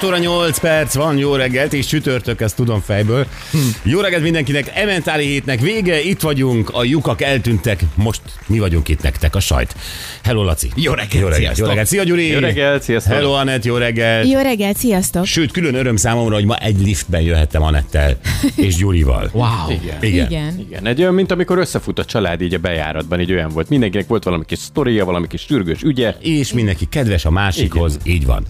6 óra 8 perc van, jó reggelt, és csütörtök, ezt tudom fejből. Jó reggelt mindenkinek, ementáli hétnek vége, itt vagyunk, a lyukak eltűntek, most mi vagyunk itt nektek, a sajt. Hello, Laci. Jó reggelt, jó reggelt, jó reggelt. Szia, Gyuri. Jó reggelt, sziasztok. Hello, Anett, jó reggelt. Jó reggelt, sziasztok! Sőt, külön öröm számomra, hogy ma egy liftben jöhettem Anettel és Gyurival. Wow. Igen. Igen. Igen. Igen, egy olyan, mint amikor összefut a család így a bejáratban, így olyan volt. Mindenkinek volt valami kis sztoria, valami kis sürgős ügye. és mindenki kedves a másikhoz, Igen. így van.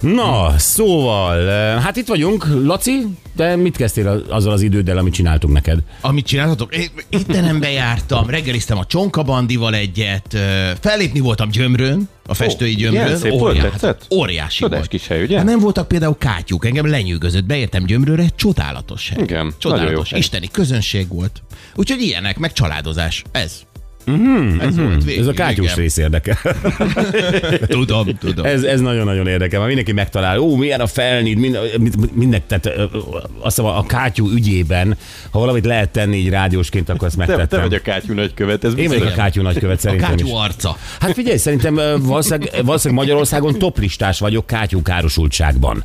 Na, szóval, hát itt vagyunk, Laci, de mit kezdtél azzal az időddel, amit csináltunk neked? Amit csináltatok? Én Ittenembe jártam, reggeliztem a Csonkabandival egyet, fellépni voltam Gyömrön, a festői Ó, Gyömrön. ilyen szép volt, tetszett? óriási Csodás volt. kis hely, ugye? Hát nem voltak például kátyúk, engem lenyűgözött, beértem Gyömrőre, csodálatos hely. Igen, Csodálatos, hely. isteni közönség volt. Úgyhogy ilyenek, meg családozás. Ez. Mm-hmm, ez volt végül, Ez a kátyús igen. rész érdekel. Tudom, tudom. Ez, ez nagyon-nagyon érdekel, mert mindenki megtalál, ó, milyen a felnid, minden, minden tehát azt hiszem a kátyú ügyében, ha valamit lehet tenni így rádiósként, akkor ezt Te, megtettem. te vagy a kátyú nagykövet, ez Én vagyok a kátyú nagykövet A szerintem kátyú is. arca. Hát figyelj, szerintem valószínűleg, valószínűleg Magyarországon toplistás vagyok kátyú károsultságban.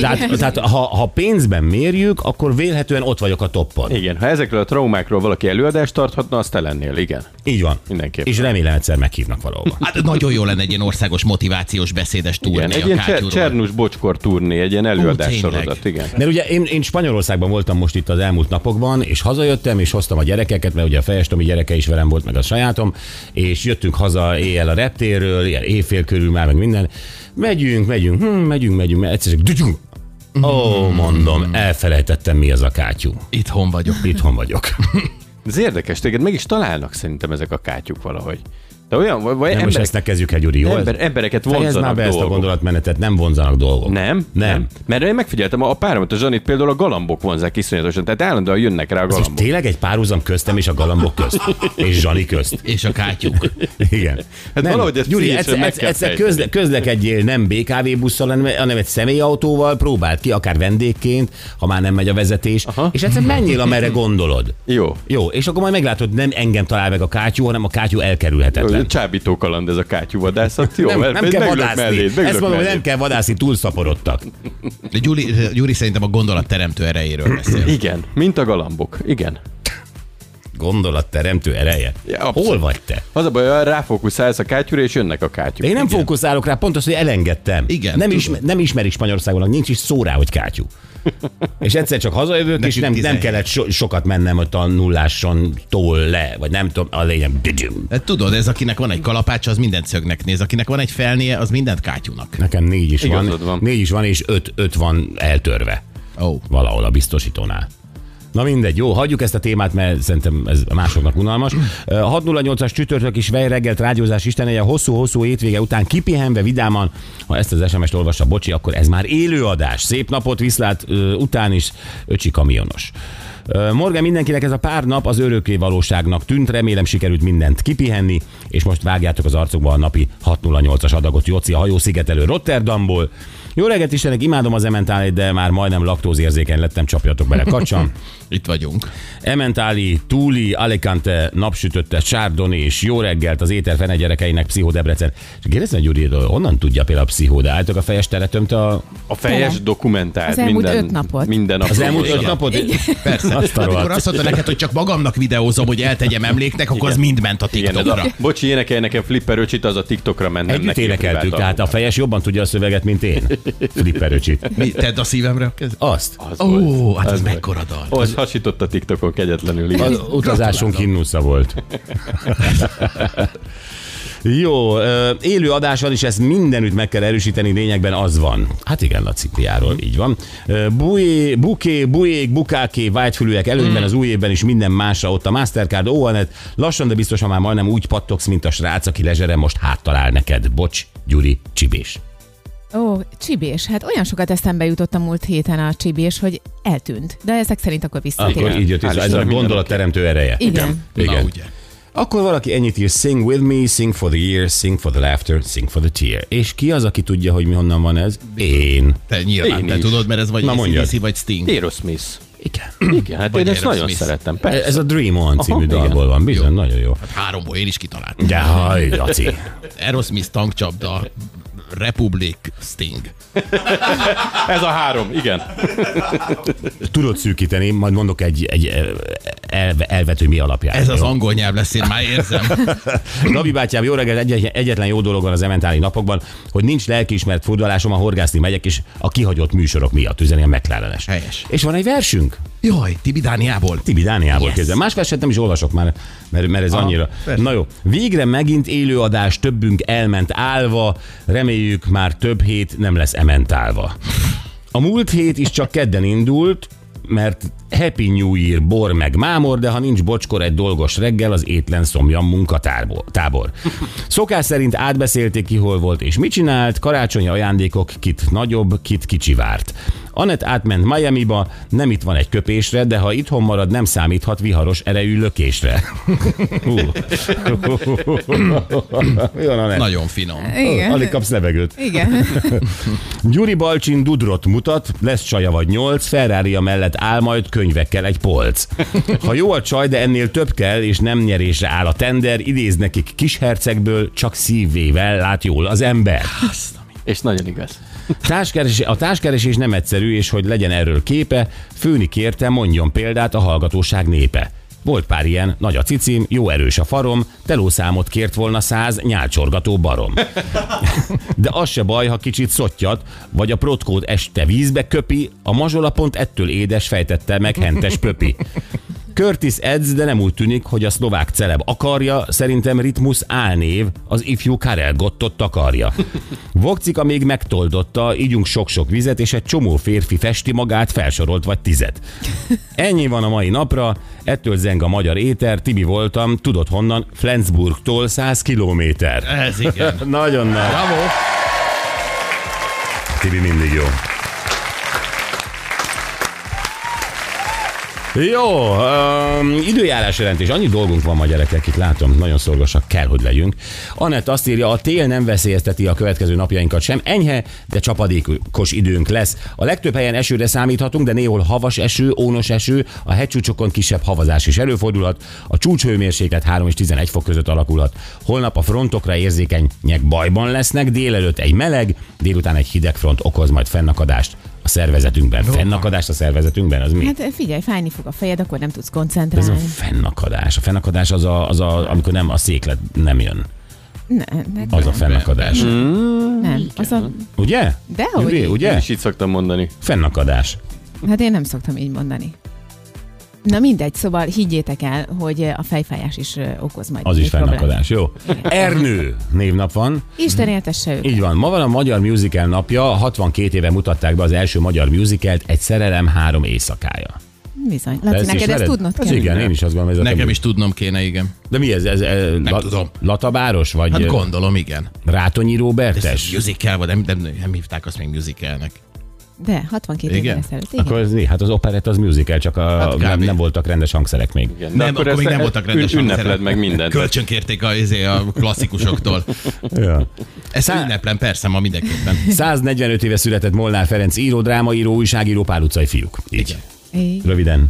Tehát, tehát ha, ha pénzben mérjük, akkor vélhetően ott vagyok a toppon. Igen, ha ezekről a traumákról valaki előadást tarthatna, azt te lennél, igen. Így van. Mindenképp. És remélem egyszer meghívnak valahova. Hát nagyon jó lenne egy ilyen országos motivációs beszédes Igen, turné egy a ilyen cser-. Csernus bocskor turné, egy ilyen előadás tényleg. sorozat, igen. Mert ugye én, én Spanyolországban voltam most itt az elmúlt napokban, és hazajöttem, és hoztam a gyerekeket, mert ugye a fejes Tomi gyereke is velem volt, meg a sajátom, és jöttünk haza éjjel a reptérről, ilyen éjfél körül már, meg minden. Megyünk, megyünk, hm, megyünk, megyünk, mert egyszer csak dügyünk. Ó, mondom, elfelejtettem mi az a kátyú. Itthon vagyok. Itthon vagyok. Ez érdekes, téged meg is találnak szerintem ezek a kátyuk valahogy. De olyan, vagy, Nem most emberek, ezt ne kezdjük el, Gyuri, jó? ember, embereket Fejezd már vonzanak be ezt a dolgok. gondolatmenetet, nem vonzanak dolgok. Nem? Nem. Mert én megfigyeltem, a páromat, a Zsanit például a galambok vonzák iszonyatosan, tehát állandóan jönnek rá a Ez most galambok. tényleg egy párhuzam köztem és a galambok közt. És Zsani közt. És a kátyúk. Igen. Hát valahogy ezt Gyuri, egyszer, meg egyszer, egyszer közle, közlekedjél nem BKV busszal, hanem, hanem egy személyautóval, próbáld ki, akár vendégként, ha már nem megy a vezetés, Aha. és egyszer menjél, amerre gondolod. Jó. Jó, és akkor majd meglátod, nem engem talál meg a kátyú, hanem a kátyú elkerülhetetlen. Csábító kaland ez a kátyúvadászat. Jó, nem, mert nem kell vadászni. mellé, megülök Ezt mondom, hogy nem kell vadászni, túlszaporodtak. De Gyuri, Gyuri szerintem a gondolat teremtő erejéről beszél. Igen, mint a galambok. Igen. Gondolatteremtő ereje. Ja, abszolút. Hol vagy te? Az a baj, ráfókuszálsz a kátyúra, és jönnek a kátyúk. De én nem fókuszálok rá, pont az, hogy elengedtem. Igen, nem, tudom. ismer, nem ismerik Spanyolországon, nincs is szó rá, hogy kátyú. És egyszer csak hazajövök, és nem, nem 17. kellett so, sokat mennem ott a nulláson tól le, vagy nem tudom, a lényeg. De tudod, ez akinek van egy kalapácsa, az mindent szögnek néz. Akinek van egy felnie, az mindent kátyúnak. Nekem négy is van, Igazad van. Négy is van, és öt, öt van eltörve. Oh. Valahol a biztosítónál. Na mindegy, jó, hagyjuk ezt a témát, mert szerintem ez másoknak unalmas. A 608-as csütörtök is vej reggelt rádiózás isteneje, hosszú-hosszú étvége után kipihenve vidáman, ha ezt az SMS-t olvassa, bocsi, akkor ez már élőadás. Szép napot, viszlát után is, öcsi kamionos. Morgan, mindenkinek ez a pár nap az örökké valóságnak tűnt, remélem sikerült mindent kipihenni, és most vágjátok az arcokba a napi 608-as adagot Joci a hajószigetelő Rotterdamból. Jó reggelt Istenek, imádom az ementálit, de már majdnem laktózérzékeny lettem, csapjatok bele kacsam. Itt vagyunk. Ementáli, Túli, Alicante, napsütötte, Sárdoni és jó reggelt az éter fene gyerekeinek, Pszichó Debrecen. És kérdezem, Gyuri, honnan tudja például a Pszichó, de álltok a fejes teretömte a... A fejes Tele. dokumentált Az elmúlt minden, öt napot. Minden nap. Az elmúlt öt Igen. napot? Persze. Azt Amikor azt mondta neked, hogy csak magamnak videózom, hogy eltegyem emléknek, akkor az mind ment a Igen, TikTokra. a, bocsi, énekelj nekem Flipper öcsit, az a TikTokra menne. Együtt énekeltük, tehát a fejes jobban tudja a szöveget, mint én. Flipper öcsit. Mi, tedd a szívemre? Azt. Az Ó, volt. hát Az ez mekkora dal. Az hasított a TikTokon kegyetlenül. igen. Az utazásunk himnusza volt. Jó, élő adás van, és ezt mindenütt meg kell erősíteni, lényegben az van. Hát igen, Laci piáról, így van. Ö, Bujé, buké, bujék, bukáké, vágyfülű örülőek előnyben az új évben is minden másra ott a Mastercard, Oanet, lassan, de biztosan már majdnem úgy pattogsz, mint a srác, aki lezsere most háttalál neked. Bocs, Gyuri, Csibés. Ó, csibés. Hát olyan sokat eszembe jutott a múlt héten a csibés, hogy eltűnt. De ezek szerint akkor visszatér. Akkor így jött vissza. Ez a gondolatteremtő ereje. Igen. Igen. Na ugye. Akkor valaki ennyit ír, sing with me, sing for the years, sing for the laughter, sing for the tear. És ki az, aki tudja, hogy mi honnan van ez? Én. Te nyilván Én te is. tudod, mert ez vagy. ACDC vagy Sting. Aerosmith. Igen. Igen, hát Vagy én ezt nagyon Aerosmith. szerettem. Persze. Ez a Dream On című Aha, dalból van, bizony, nagyon jó. Hát háromból én is kitaláltam. De haj, Laci. Aerosmith tankcsapda, Republic, Sting. Ez a három, igen. Tudod szűkíteni, majd mondok egy, egy elve, elvető mi alapján. Ez az Jó? angol nyelv lesz, én már érzem. Gabi bátyám, jó reggel, egy, egyetlen jó dolog van az ementáli napokban, hogy nincs lelkiismert furdalásom, a horgászni megyek, és a kihagyott műsorok miatt üzeni a McLarenes. Helyes. És van egy versünk, Jaj, Tibi Dániából. Tibi Dániából Yes. yes. Más verset nem is olvasok már, mert, mert ez Aha, annyira. persze. Na jó, végre megint élőadás, többünk elment állva, reméljük már több hét nem lesz ementálva. A múlt hét is csak kedden indult, mert Happy New Year, bor meg mámor, de ha nincs bocskor egy dolgos reggel, az étlen szomjan munkatábor. tábor. Szokás szerint átbeszélték ki, hol volt és mit csinált, karácsonyi ajándékok kit nagyobb, kit kicsi várt. Anett átment Miami-ba, nem itt van egy köpésre, de ha itthon marad, nem számíthat viharos erejű lökésre. Mi van, Anett? Nagyon finom. Igen. Alig kapsz levegőt. Igen. Gyuri Balcsin dudrot mutat, lesz csaja vagy nyolc, ferrari mellett áll majd könyvekkel egy polc. Ha jó a csaj, de ennél több kell, és nem nyerésre áll a tender, idéz nekik kishercegből, csak szívével lát jól az ember. És nagyon igaz. Társkeresés, a társkeresés nem egyszerű, és hogy legyen erről képe, főni kérte, mondjon példát a hallgatóság népe. Volt pár ilyen, nagy a cicim, jó erős a farom, telószámot kért volna száz nyálcsorgató barom. De az se baj, ha kicsit szottyat, vagy a protkód este vízbe köpi, a mazsola pont ettől édes fejtette meg hentes pöpi. Curtis edz, de nem úgy tűnik, hogy a szlovák celeb akarja, szerintem ritmus álnév az ifjú Karel Gottot takarja. Vokcika még megtoldotta, ígyunk sok-sok vizet, és egy csomó férfi festi magát, felsorolt vagy tizet. Ennyi van a mai napra, ettől zeng a magyar éter, Tibi voltam, tudod honnan, Flensburgtól 100 kilométer. Ez igen. Nagyon nagy. Bravo. Tibi mindig jó. Jó, um, időjárás jelentés. Annyi dolgunk van ma gyerekek, itt látom, nagyon szorgosak kell, hogy legyünk. Anett azt írja, a tél nem veszélyezteti a következő napjainkat sem. Enyhe, de csapadékos időnk lesz. A legtöbb helyen esőre számíthatunk, de néhol havas eső, ónos eső, a hegycsúcsokon kisebb havazás is előfordulhat. A csúcshőmérséklet 3 és 11 fok között alakulhat. Holnap a frontokra érzékenyek bajban lesznek, délelőtt egy meleg, délután egy hideg front okoz majd fennakadást szervezetünkben. Fennakadást a szervezetünkben, az mi? Hát figyelj, fájni fog a fejed, akkor nem tudsz Ez a koncentrálni. fennakadás. A fennakadás az, a, az a, amikor nem a széklet nem jön. Ne, ne, Az a fennakadás. nem. Az a, Ugye? Dehogy. Ugye? Én is így szoktam mondani. Fennakadás. hát én nem szoktam így mondani. Na mindegy, szóval higgyétek el, hogy a fejfájás is ö, okoz majd. Az is fennakadás. Jó. Ernő névnap van. Isten éltesse őket. Így van. Ma van a Magyar Musical napja. 62 éve mutatták be az első magyar musicalt, egy szerelem három éjszakája. Bizony. Laci, Ezt neked ezt tudnod Ez kell. igen, én is azt gondolom, ez a Nekem is tudnom kéne, igen. De mi ez? ez, ez Nem tudom. Latabáros? Vagy Hát hát gondolom, igen. Rátonyi Ez Róbertes? musical volt, nem, nem, nem hívták azt még musicalnek. De, 62 Igen? évvel ezelőtt. Igen. Akkor ez mi? Hát az operett az musical, csak a, Hát nem, nem voltak rendes hangszerek még. Igen, nem, akkor, még ezt- nem voltak rendes hangszerek. meg mindent. Kölcsönkérték a, izé, a klasszikusoktól. Ja. Ezt ünneplem, persze, ma mindenképpen. 145 éve született Molnár Ferenc író, drámaíró, újságíró, Pál utcai fiúk. Így. Igen. Így. Röviden.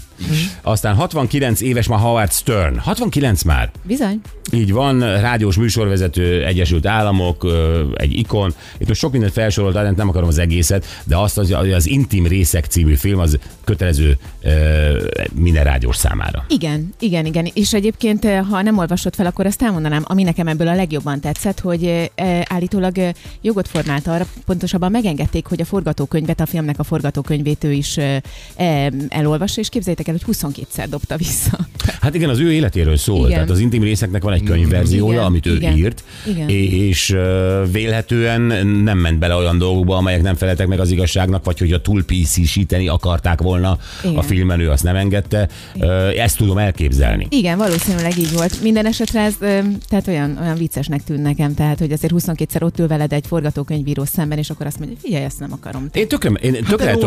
Aztán 69 éves már Howard Stern. 69 már. Bizony. Így van, rádiós műsorvezető, Egyesült Államok, egy ikon. Itt most sok mindent felsorolt, de nem akarom az egészet, de azt az, az Intim Részek című film az kötelező minden rádiós számára. Igen, igen, igen. És egyébként, ha nem olvasod fel, akkor azt elmondanám, ami nekem ebből a legjobban tetszett, hogy eh, állítólag jogot formált arra, pontosabban megengedték, hogy a forgatókönyvet, a filmnek a forgatókönyvét ő is eh, elolvassa, és képzeljétek el, hogy 22-szer dobta vissza. Hát igen, az ő életéről szól. Igen. Tehát az intim részeknek van egy könyvverziója, Igen, amit ő igen, írt, igen. és vélhetően nem ment bele olyan dolgokba, amelyek nem feleltek meg az igazságnak, vagy hogy a túl PC-síteni akarták volna Igen. a filmen, ő azt nem engedte. Ö, Ezt tudom elképzelni. Igen, valószínűleg így volt. Minden esetre ez tehát olyan, olyan viccesnek tűn nekem, tehát hogy azért 22-szer ott ül veled egy forgatókönyvíró szemben, és akkor azt mondja, hogy figyelj, ezt nem akarom. Én tökre, én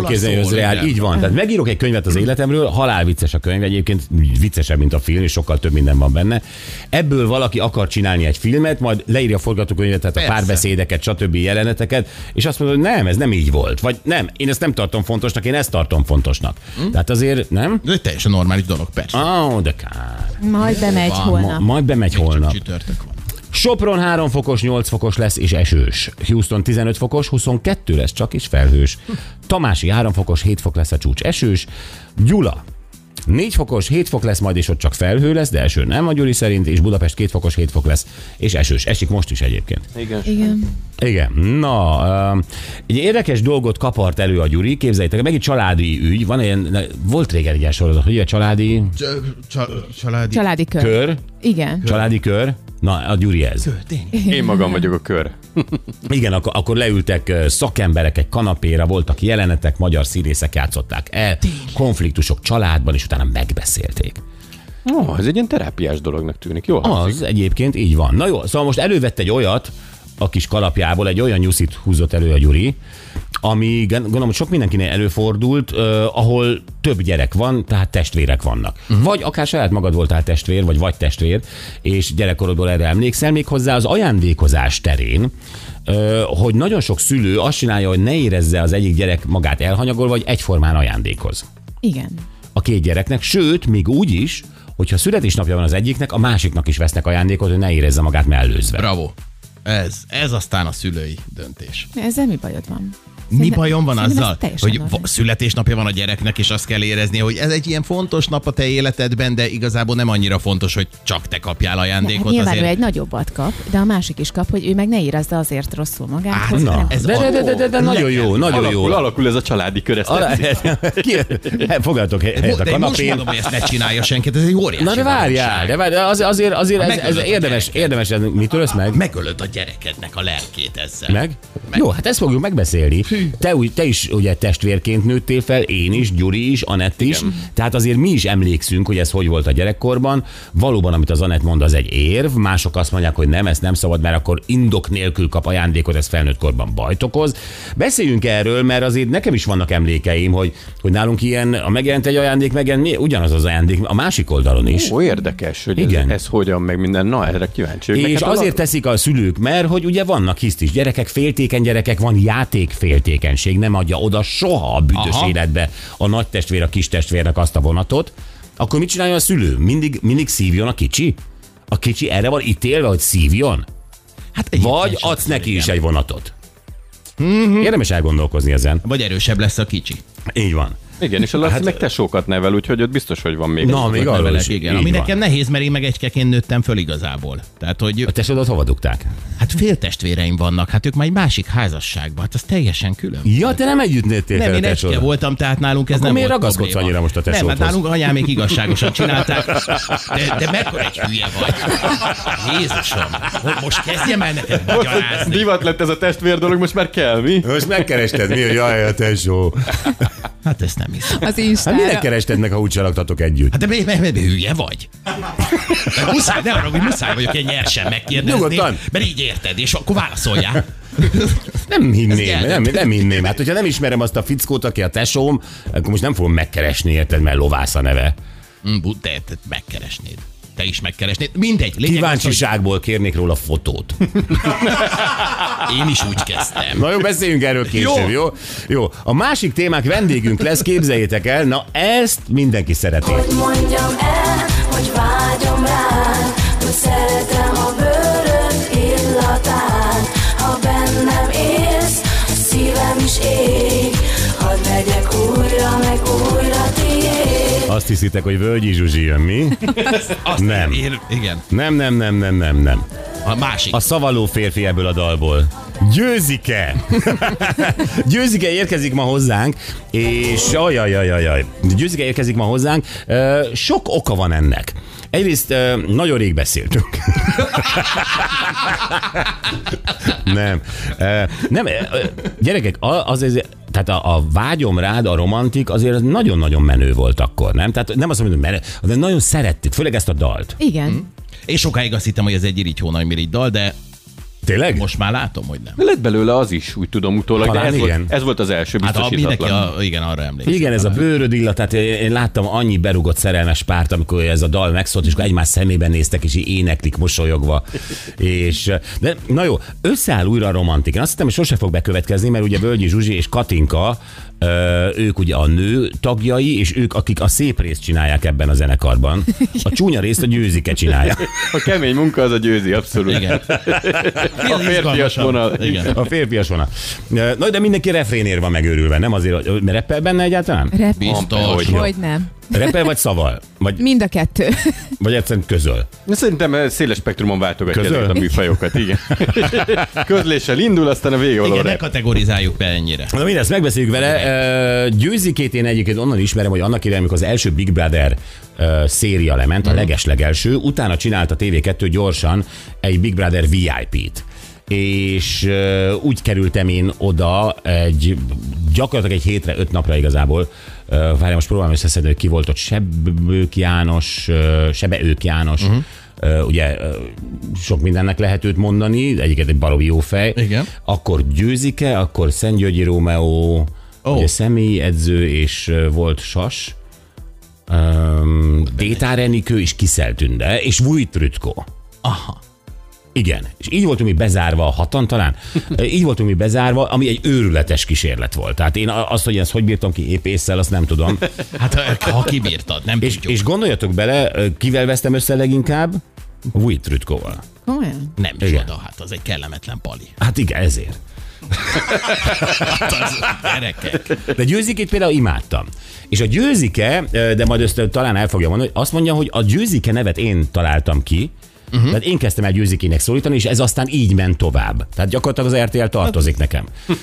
képzelni, hogy ez reál, igen. így van. Tehát megírok egy könyvet az életemről, halál vicces a könyv, egyébként viccesebb, mint a film, és sokkal több minden van benne. Ebből valaki akar csinálni egy filmet, majd leírja a forgatókönyvet, tehát a Persze. párbeszédeket, stb. jeleneteket, és azt mondod, hogy nem, ez nem így volt. Vagy nem, én ezt nem tartom fontosnak, én ezt tartom fontosnak. Hm? Tehát azért, nem? Ez egy teljesen normális dolog, persze. Ó, de kár. Majd bemegy van, Ma, holnap. majd bemegy holnap. Csütörtök van. Sopron 3 fokos, 8 fokos lesz és esős. Houston 15 fokos, 22 lesz csak és felhős. Tamási 3 fokos, 7 fok lesz a csúcs esős. Gyula 4 fokos, 7 fok lesz majd, és ott csak felhő lesz, de eső nem a Gyuri szerint, és Budapest 2 fokos, 7 fok lesz, és esős. Esik most is egyébként. Igen. Igen. Igen, na, um, egy érdekes dolgot kapart elő a Gyuri, képzeljétek, meg egy családi ügy, van ilyen, volt régen egy ilyen sorozat, hogy a családi Cs- csa- Családi... Családi kör. kör, Igen. családi kör, na, a Gyuri ez. Én magam vagyok a kör. Igen, akkor, akkor leültek szakemberek egy kanapéra, voltak jelenetek, magyar színészek játszották el, konfliktusok családban, és utána megbeszélték. Ó, oh, ez egy ilyen terápiás dolognak tűnik. Jó, Az egyébként így van. Na jó, szóval most elővett egy olyat, a kis kalapjából egy olyan nyuszit húzott elő a Gyuri, ami gondolom, hogy sok mindenkinél előfordult, uh, ahol több gyerek van, tehát testvérek vannak. Uh-huh. Vagy akár saját magad voltál testvér, vagy vagy testvér, és gyerekkorodból erre emlékszel, még hozzá az ajándékozás terén, hogy nagyon sok szülő azt csinálja, hogy ne érezze az egyik gyerek magát elhanyagol, vagy egyformán ajándékoz Igen. a két gyereknek, sőt, még úgy is, hogyha születésnapja van az egyiknek, a másiknak is vesznek ajándékot, hogy ne érezze magát mellőzve. Bravo. Ez, ez aztán a szülői döntés. Ezzel mi bajod van? Mi Szerintem- bajom van azzal, hogy normális. születésnapja van a gyereknek, és azt kell érezni, hogy ez egy ilyen fontos nap a te életedben, de igazából nem annyira fontos, hogy csak te kapjál Hát ajándékot. nyilván azért. ő egy nagyobbat kap, de a másik is kap, hogy ő meg ne érezze azért rosszul magát. Á, Na, nem- de, ez de, de, de, de, de nagyon jó, nagyon jó. Alakul, alakul ez a családi kör, ezt Alá- tetszik. Ki- Foglaltok helyet a de kanapén. mondom, hogy ezt ne csinálja senki, ez egy óriási Na de várjál, de várjál, az, azért, azért ez, ez érdemes, érdemes, mit ölsz meg? Megölöd a gyerekednek a lelkét ezzel. Meg? meg? Jó, hát ezt fogjuk megbeszélni. Te, te is ugye testvérként nőttél fel, én is, Gyuri is, Anett is. Igen. Tehát azért mi is emlékszünk, hogy ez hogy volt a gyerekkorban. Valóban, amit az Anett mond, az egy érv. Mások azt mondják, hogy nem, ezt nem szabad, mert akkor indok nélkül kap ajándékot, ez felnőtt korban bajt okoz. Beszéljünk erről, mert azért nekem is vannak emlékeim, hogy, hogy nálunk ilyen, a megjelent egy ajándék, megjelent ugyanaz az ajándék a másik oldalon is. Ó, érdekes, hogy Igen. ez, ez hogyan, meg minden. Na, erre kíváncsi. És hát azért teszik a szülők, mert hogy ugye vannak hisztis gyerekek, féltékeny gyerekek, van játékféltékenység, nem adja oda soha a büdös Aha. életbe a nagy testvér a kis testvérnek azt a vonatot, akkor mit csinálja a szülő? Mindig, mindig szívjon a kicsi? A kicsi erre van ítélve, hogy szívjon? Hát Vagy adsz neki is igen. egy vonatot? Érdemes elgondolkozni ezen. Vagy erősebb lesz a kicsi. Így van. Igen, és a Laci hát, meg tesókat nevel, úgyhogy ott biztos, hogy van még. Na, még arról is. igen. Ami van. nekem nehéz, mert én meg egykeként nőttem föl igazából. Tehát, hogy A tesódat hova dugták? hát féltestvéreim vannak, hát ők már egy másik házasságban, hát az teljesen külön. Ja, te nem együtt nőttél Nem, a én egyke voltam, tehát nálunk ez Akkor nem miért volt ragaszkodsz probléma. annyira most a Nem, hát tesódhoz? nálunk anyámék igazságosan csinálták. De, de mekkora egy hülye vagy. Jézusom, mo- most kezdjem el neked magyarázni. Divat lett ez a testvér dolog, most már kell, mi? Most megkerested, mi, hogy jaj, a tesó. Hát ezt nem hiszem. Az Hát Instára. kerested meg, ha úgy csalagtatok együtt? Hát de mi, mi, mi, mi hülye vagy? De muszáj, ne arra, hogy muszáj vagyok egy nyersen megkérdezni. Nyugodtan. Mert így érted, és akkor válaszoljál. Nem hinném, nem, nem hinném. Hát, hogyha nem ismerem azt a fickót, aki a tesóm, akkor most nem fogom megkeresni, érted, mert lovász a neve. Mm, te megkeresnéd. Te is megkeresnéd. Mindegy. Lényeg az, hogy Kíváncsiságból kérnék róla fotót. én is úgy kezdtem. Na jó, beszéljünk erről később, jó? Jó. Jó. A másik témák vendégünk lesz, képzeljétek el, na ezt mindenki szereti. Hogy mondjam el, hogy vágyom rád Hogy szeretem a bőröd illatát Ha bennem élsz, a szívem is ég Hadd legyek újra, meg újra tiéd Azt hiszitek, hogy Völgyi Zsuzsi jön, mi? Azt Nem. Én, igen. Nem, nem, nem, nem, nem, nem. A másik. A szavaló férfi ebből a dalból. Győzike! Győzike érkezik ma hozzánk, és ajajajajaj, Győzike érkezik ma hozzánk. Sok oka van ennek. Egyrészt nagyon rég beszéltünk. nem. Nem, gyerekek, az, az tehát a, a vágyom rád, a romantik azért az nagyon-nagyon menő volt akkor, nem? Tehát nem azt mondom, hogy menő, de nagyon szerettük, főleg ezt a dalt. Igen. És sokáig azt hittem, hogy ez egy irigy hónaj mirigy dal, de Tényleg? most már látom, hogy nem. De lett belőle az is, úgy tudom utólag, Talán de ez, igen. volt, ez volt az első Hát a mindenki, a, igen, arra emlékszem. Igen, ez a bőröd illatát, én én láttam annyi berugott szerelmes párt, amikor ez a dal megszólt, és akkor egymás szemében néztek, és így éneklik mosolyogva. És, de na jó, összeáll újra a romantik. Én azt hittem, hogy sose fog bekövetkezni, mert ugye Völgyi Zsuzsi és Katinka, ők ugye a nő tagjai, és ők, akik a szép részt csinálják ebben a zenekarban. A csúnya részt a győzike csinálja. A kemény munka az a győzi, abszolút. Igen. A férfias vonal. Igen. A férfias vonal. Na, de mindenki refrénér van megőrülve, nem azért, hogy reppel benne egyáltalán? Rep, Biztos. hogy hogy nem. Reppel vagy szaval? Vagy, Mind a kettő. vagy egyszerűen közöl? Szerintem eh, széles spektrumon váltogatja ezeket a műfajokat, igen. Közléssel indul, aztán a vége való Igen, ne kategorizáljuk be ennyire. Na mindezt megbeszéljük vele. Ö, Győzikét én egyébként onnan ismerem, hogy annak idején, amikor az első Big Brother ö, széria lement, a legeslegelső, utána csinált a TV2 gyorsan egy Big Brother VIP-t és úgy kerültem én oda egy, gyakorlatilag egy hétre, öt napra igazából, várjál, most próbálom összeszedni, hogy ki volt ott, Sebők János, Sebeők János, uh-huh. ugye ö, sok mindennek lehet őt mondani, egyiket egy baromi jó fej. Igen. Akkor Győzike, akkor Szentgyörgyi Rómeó, Ó. oh. ugye személyi edző, és ö, volt Sas, um, Détár Enikő, és Kiszel Tünde, és Vujt Rütko. Aha. Igen, és így voltunk mi bezárva, hatan talán, így voltunk mi bezárva, ami egy őrületes kísérlet volt. Tehát én azt, hogy ezt hogy bírtam ki épp észszel, azt nem tudom. Hát ha kibírtad, nem És, tudjuk. és gondoljatok bele, kivel vesztem össze leginkább? Vujt Rütkóval. Komolyan? Nem csoda, hát az egy kellemetlen pali. Hát igen, ezért. Hát az gyerekek. De győzikét például imádtam. És a győzike, de majd ezt talán el fogja mondani, hogy azt mondja, hogy a győzike nevet én találtam ki, Uh-huh. Tehát én kezdtem el győzikének szólítani, és ez aztán így ment tovább. Tehát gyakorlatilag az RTL tartozik nekem.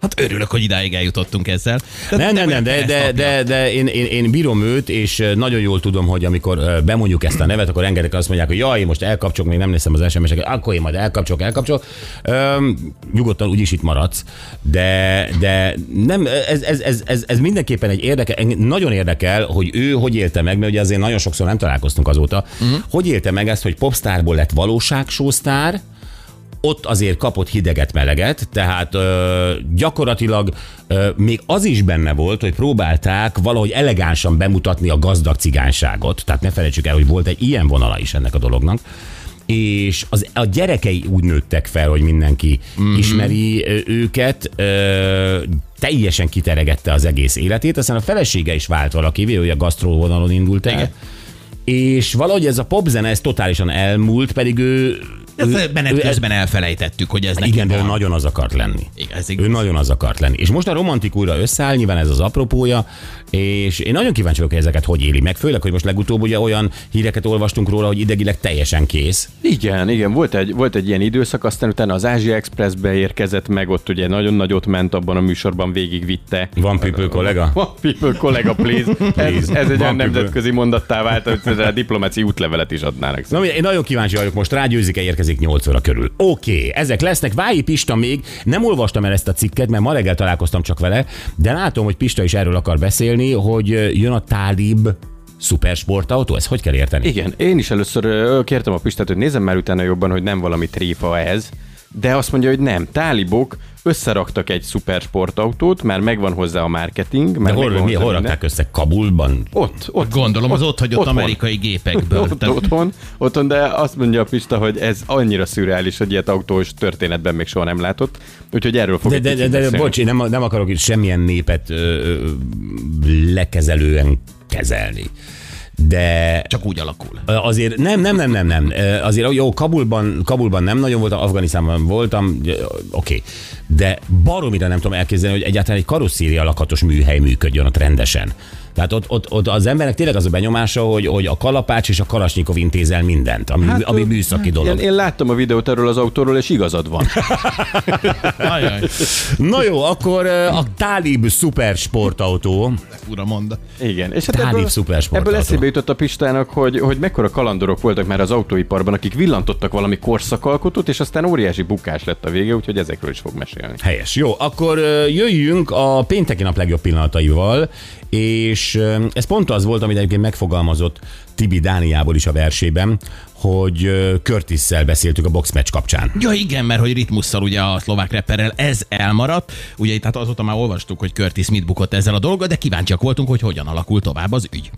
Hát örülök, hogy idáig eljutottunk ezzel. De Nem, nem, nem, de, de, de, de én, én, én bírom őt, és nagyon jól tudom, hogy amikor bemondjuk ezt a nevet, akkor rengeteg azt mondják, hogy jaj, most elkapcsolok, még nem nézem az SMS-eket, akkor én majd elkapcsolok, elkapcsolok. Öm, nyugodtan úgyis itt maradsz, de, de nem, ez, ez, ez, ez, ez mindenképpen egy érdekel, nagyon érdekel, hogy ő hogy élte meg, mert ugye azért nagyon sokszor nem találkoztunk azóta, uh-huh. hogy élte meg ezt, hogy popstárból lett valóságsósztár, ott azért kapott hideget, meleget, tehát ö, gyakorlatilag ö, még az is benne volt, hogy próbálták valahogy elegánsan bemutatni a gazdag cigányságot, tehát ne felejtsük el, hogy volt egy ilyen vonala is ennek a dolognak, és az, a gyerekei úgy nőttek fel, hogy mindenki mm-hmm. ismeri őket, ö, teljesen kiteregette az egész életét, aztán a felesége is vált valakivé, hogy a gasztró vonalon indult el, Igen. És valahogy ez a popzene, ez totálisan elmúlt, pedig ő... Ezt ő- menet ő- közben elfelejtettük, hogy ez neki igen, de ő van. nagyon az akart lenni. Igen, ez Ő igaz. nagyon az akart lenni. És most a romantik újra összeáll, nyilván ez az apropója, és én nagyon kíváncsi vagyok, hogy ezeket hogy éli meg. Főleg, hogy most legutóbb ugye olyan híreket olvastunk róla, hogy idegileg teljesen kész. Igen, igen, volt egy, volt egy ilyen időszak, aztán utána az Ázsia Expressbe érkezett meg, ott ugye nagyon nagyot ment abban a műsorban, végigvitte. Van people kollega? One people, kollega, please. Ez, Please. ez egy Van olyan nemzetközi mondattá vált, hogy rá diplomáciai útlevelet is adnának. Na, én nagyon kíváncsi vagyok, most rágyőzik-e érkezik 8 óra körül. Oké, okay, ezek lesznek. Vályi Pista még, nem olvastam el ezt a cikket, mert ma reggel találkoztam csak vele, de látom, hogy Pista is erről akar beszélni, hogy jön a Tálib szupersportautó, ezt hogy kell érteni? Igen, én is először kértem a Pistát, hogy nézzem már utána jobban, hogy nem valami tréfa ez, de azt mondja, hogy nem. Tálibok összeraktak egy szupersportautót, már megvan hozzá a marketing. De Már hol, megvan mi, hol rakták össze? Kabulban? Ott, ott. Gondolom, az ott hagyott otthon. amerikai gépekből. Ott, Tehát- otthon, otthon, de azt mondja a Pista, hogy ez annyira szürreális, hogy ilyet autós történetben még soha nem látott. Úgyhogy erről fog De, de, de, de, de bocs, én nem, nem akarok itt semmilyen népet ö, ö, lekezelően kezelni. De Csak úgy alakul. azért nem, nem, nem, nem, nem. Azért jó, Kabulban, Kabulban nem nagyon voltam, Afganisztánban voltam, oké. Okay. De baromira nem tudom elképzelni, hogy egyáltalán egy karosszéria lakatos műhely működjön ott rendesen. Tehát ott, ott, ott az embernek tényleg az a benyomása, hogy, hogy a kalapács és a kalasnyikov intézel mindent, ami, hát, ami műszaki dolog. Én, én láttam a videót erről az autóról, és igazad van. Ajaj, Na jó, akkor a Talib szuper sportautó. fura monda. Igen. És hát Tálib ebből, szupersportautó. ebből eszébe jutott a Pistának, hogy, hogy mekkora kalandorok voltak már az autóiparban, akik villantottak valami korszakalkotót, és aztán óriási bukás lett a vége, úgyhogy ezekről is fog mesélni. Helyes. Jó, akkor jöjjünk a pénteki nap legjobb pillanataival, és ö, ez pont az volt, amit egyébként megfogalmazott Tibi Dániából is a versében, hogy Curtis-szel beszéltük a boxmatch kapcsán. Ja igen, mert hogy ritmusszal ugye a szlovák rapperrel ez elmaradt. Ugye itt hát azóta már olvastuk, hogy Curtis mit bukott ezzel a dolga, de kíváncsiak voltunk, hogy hogyan alakul tovább az ügy.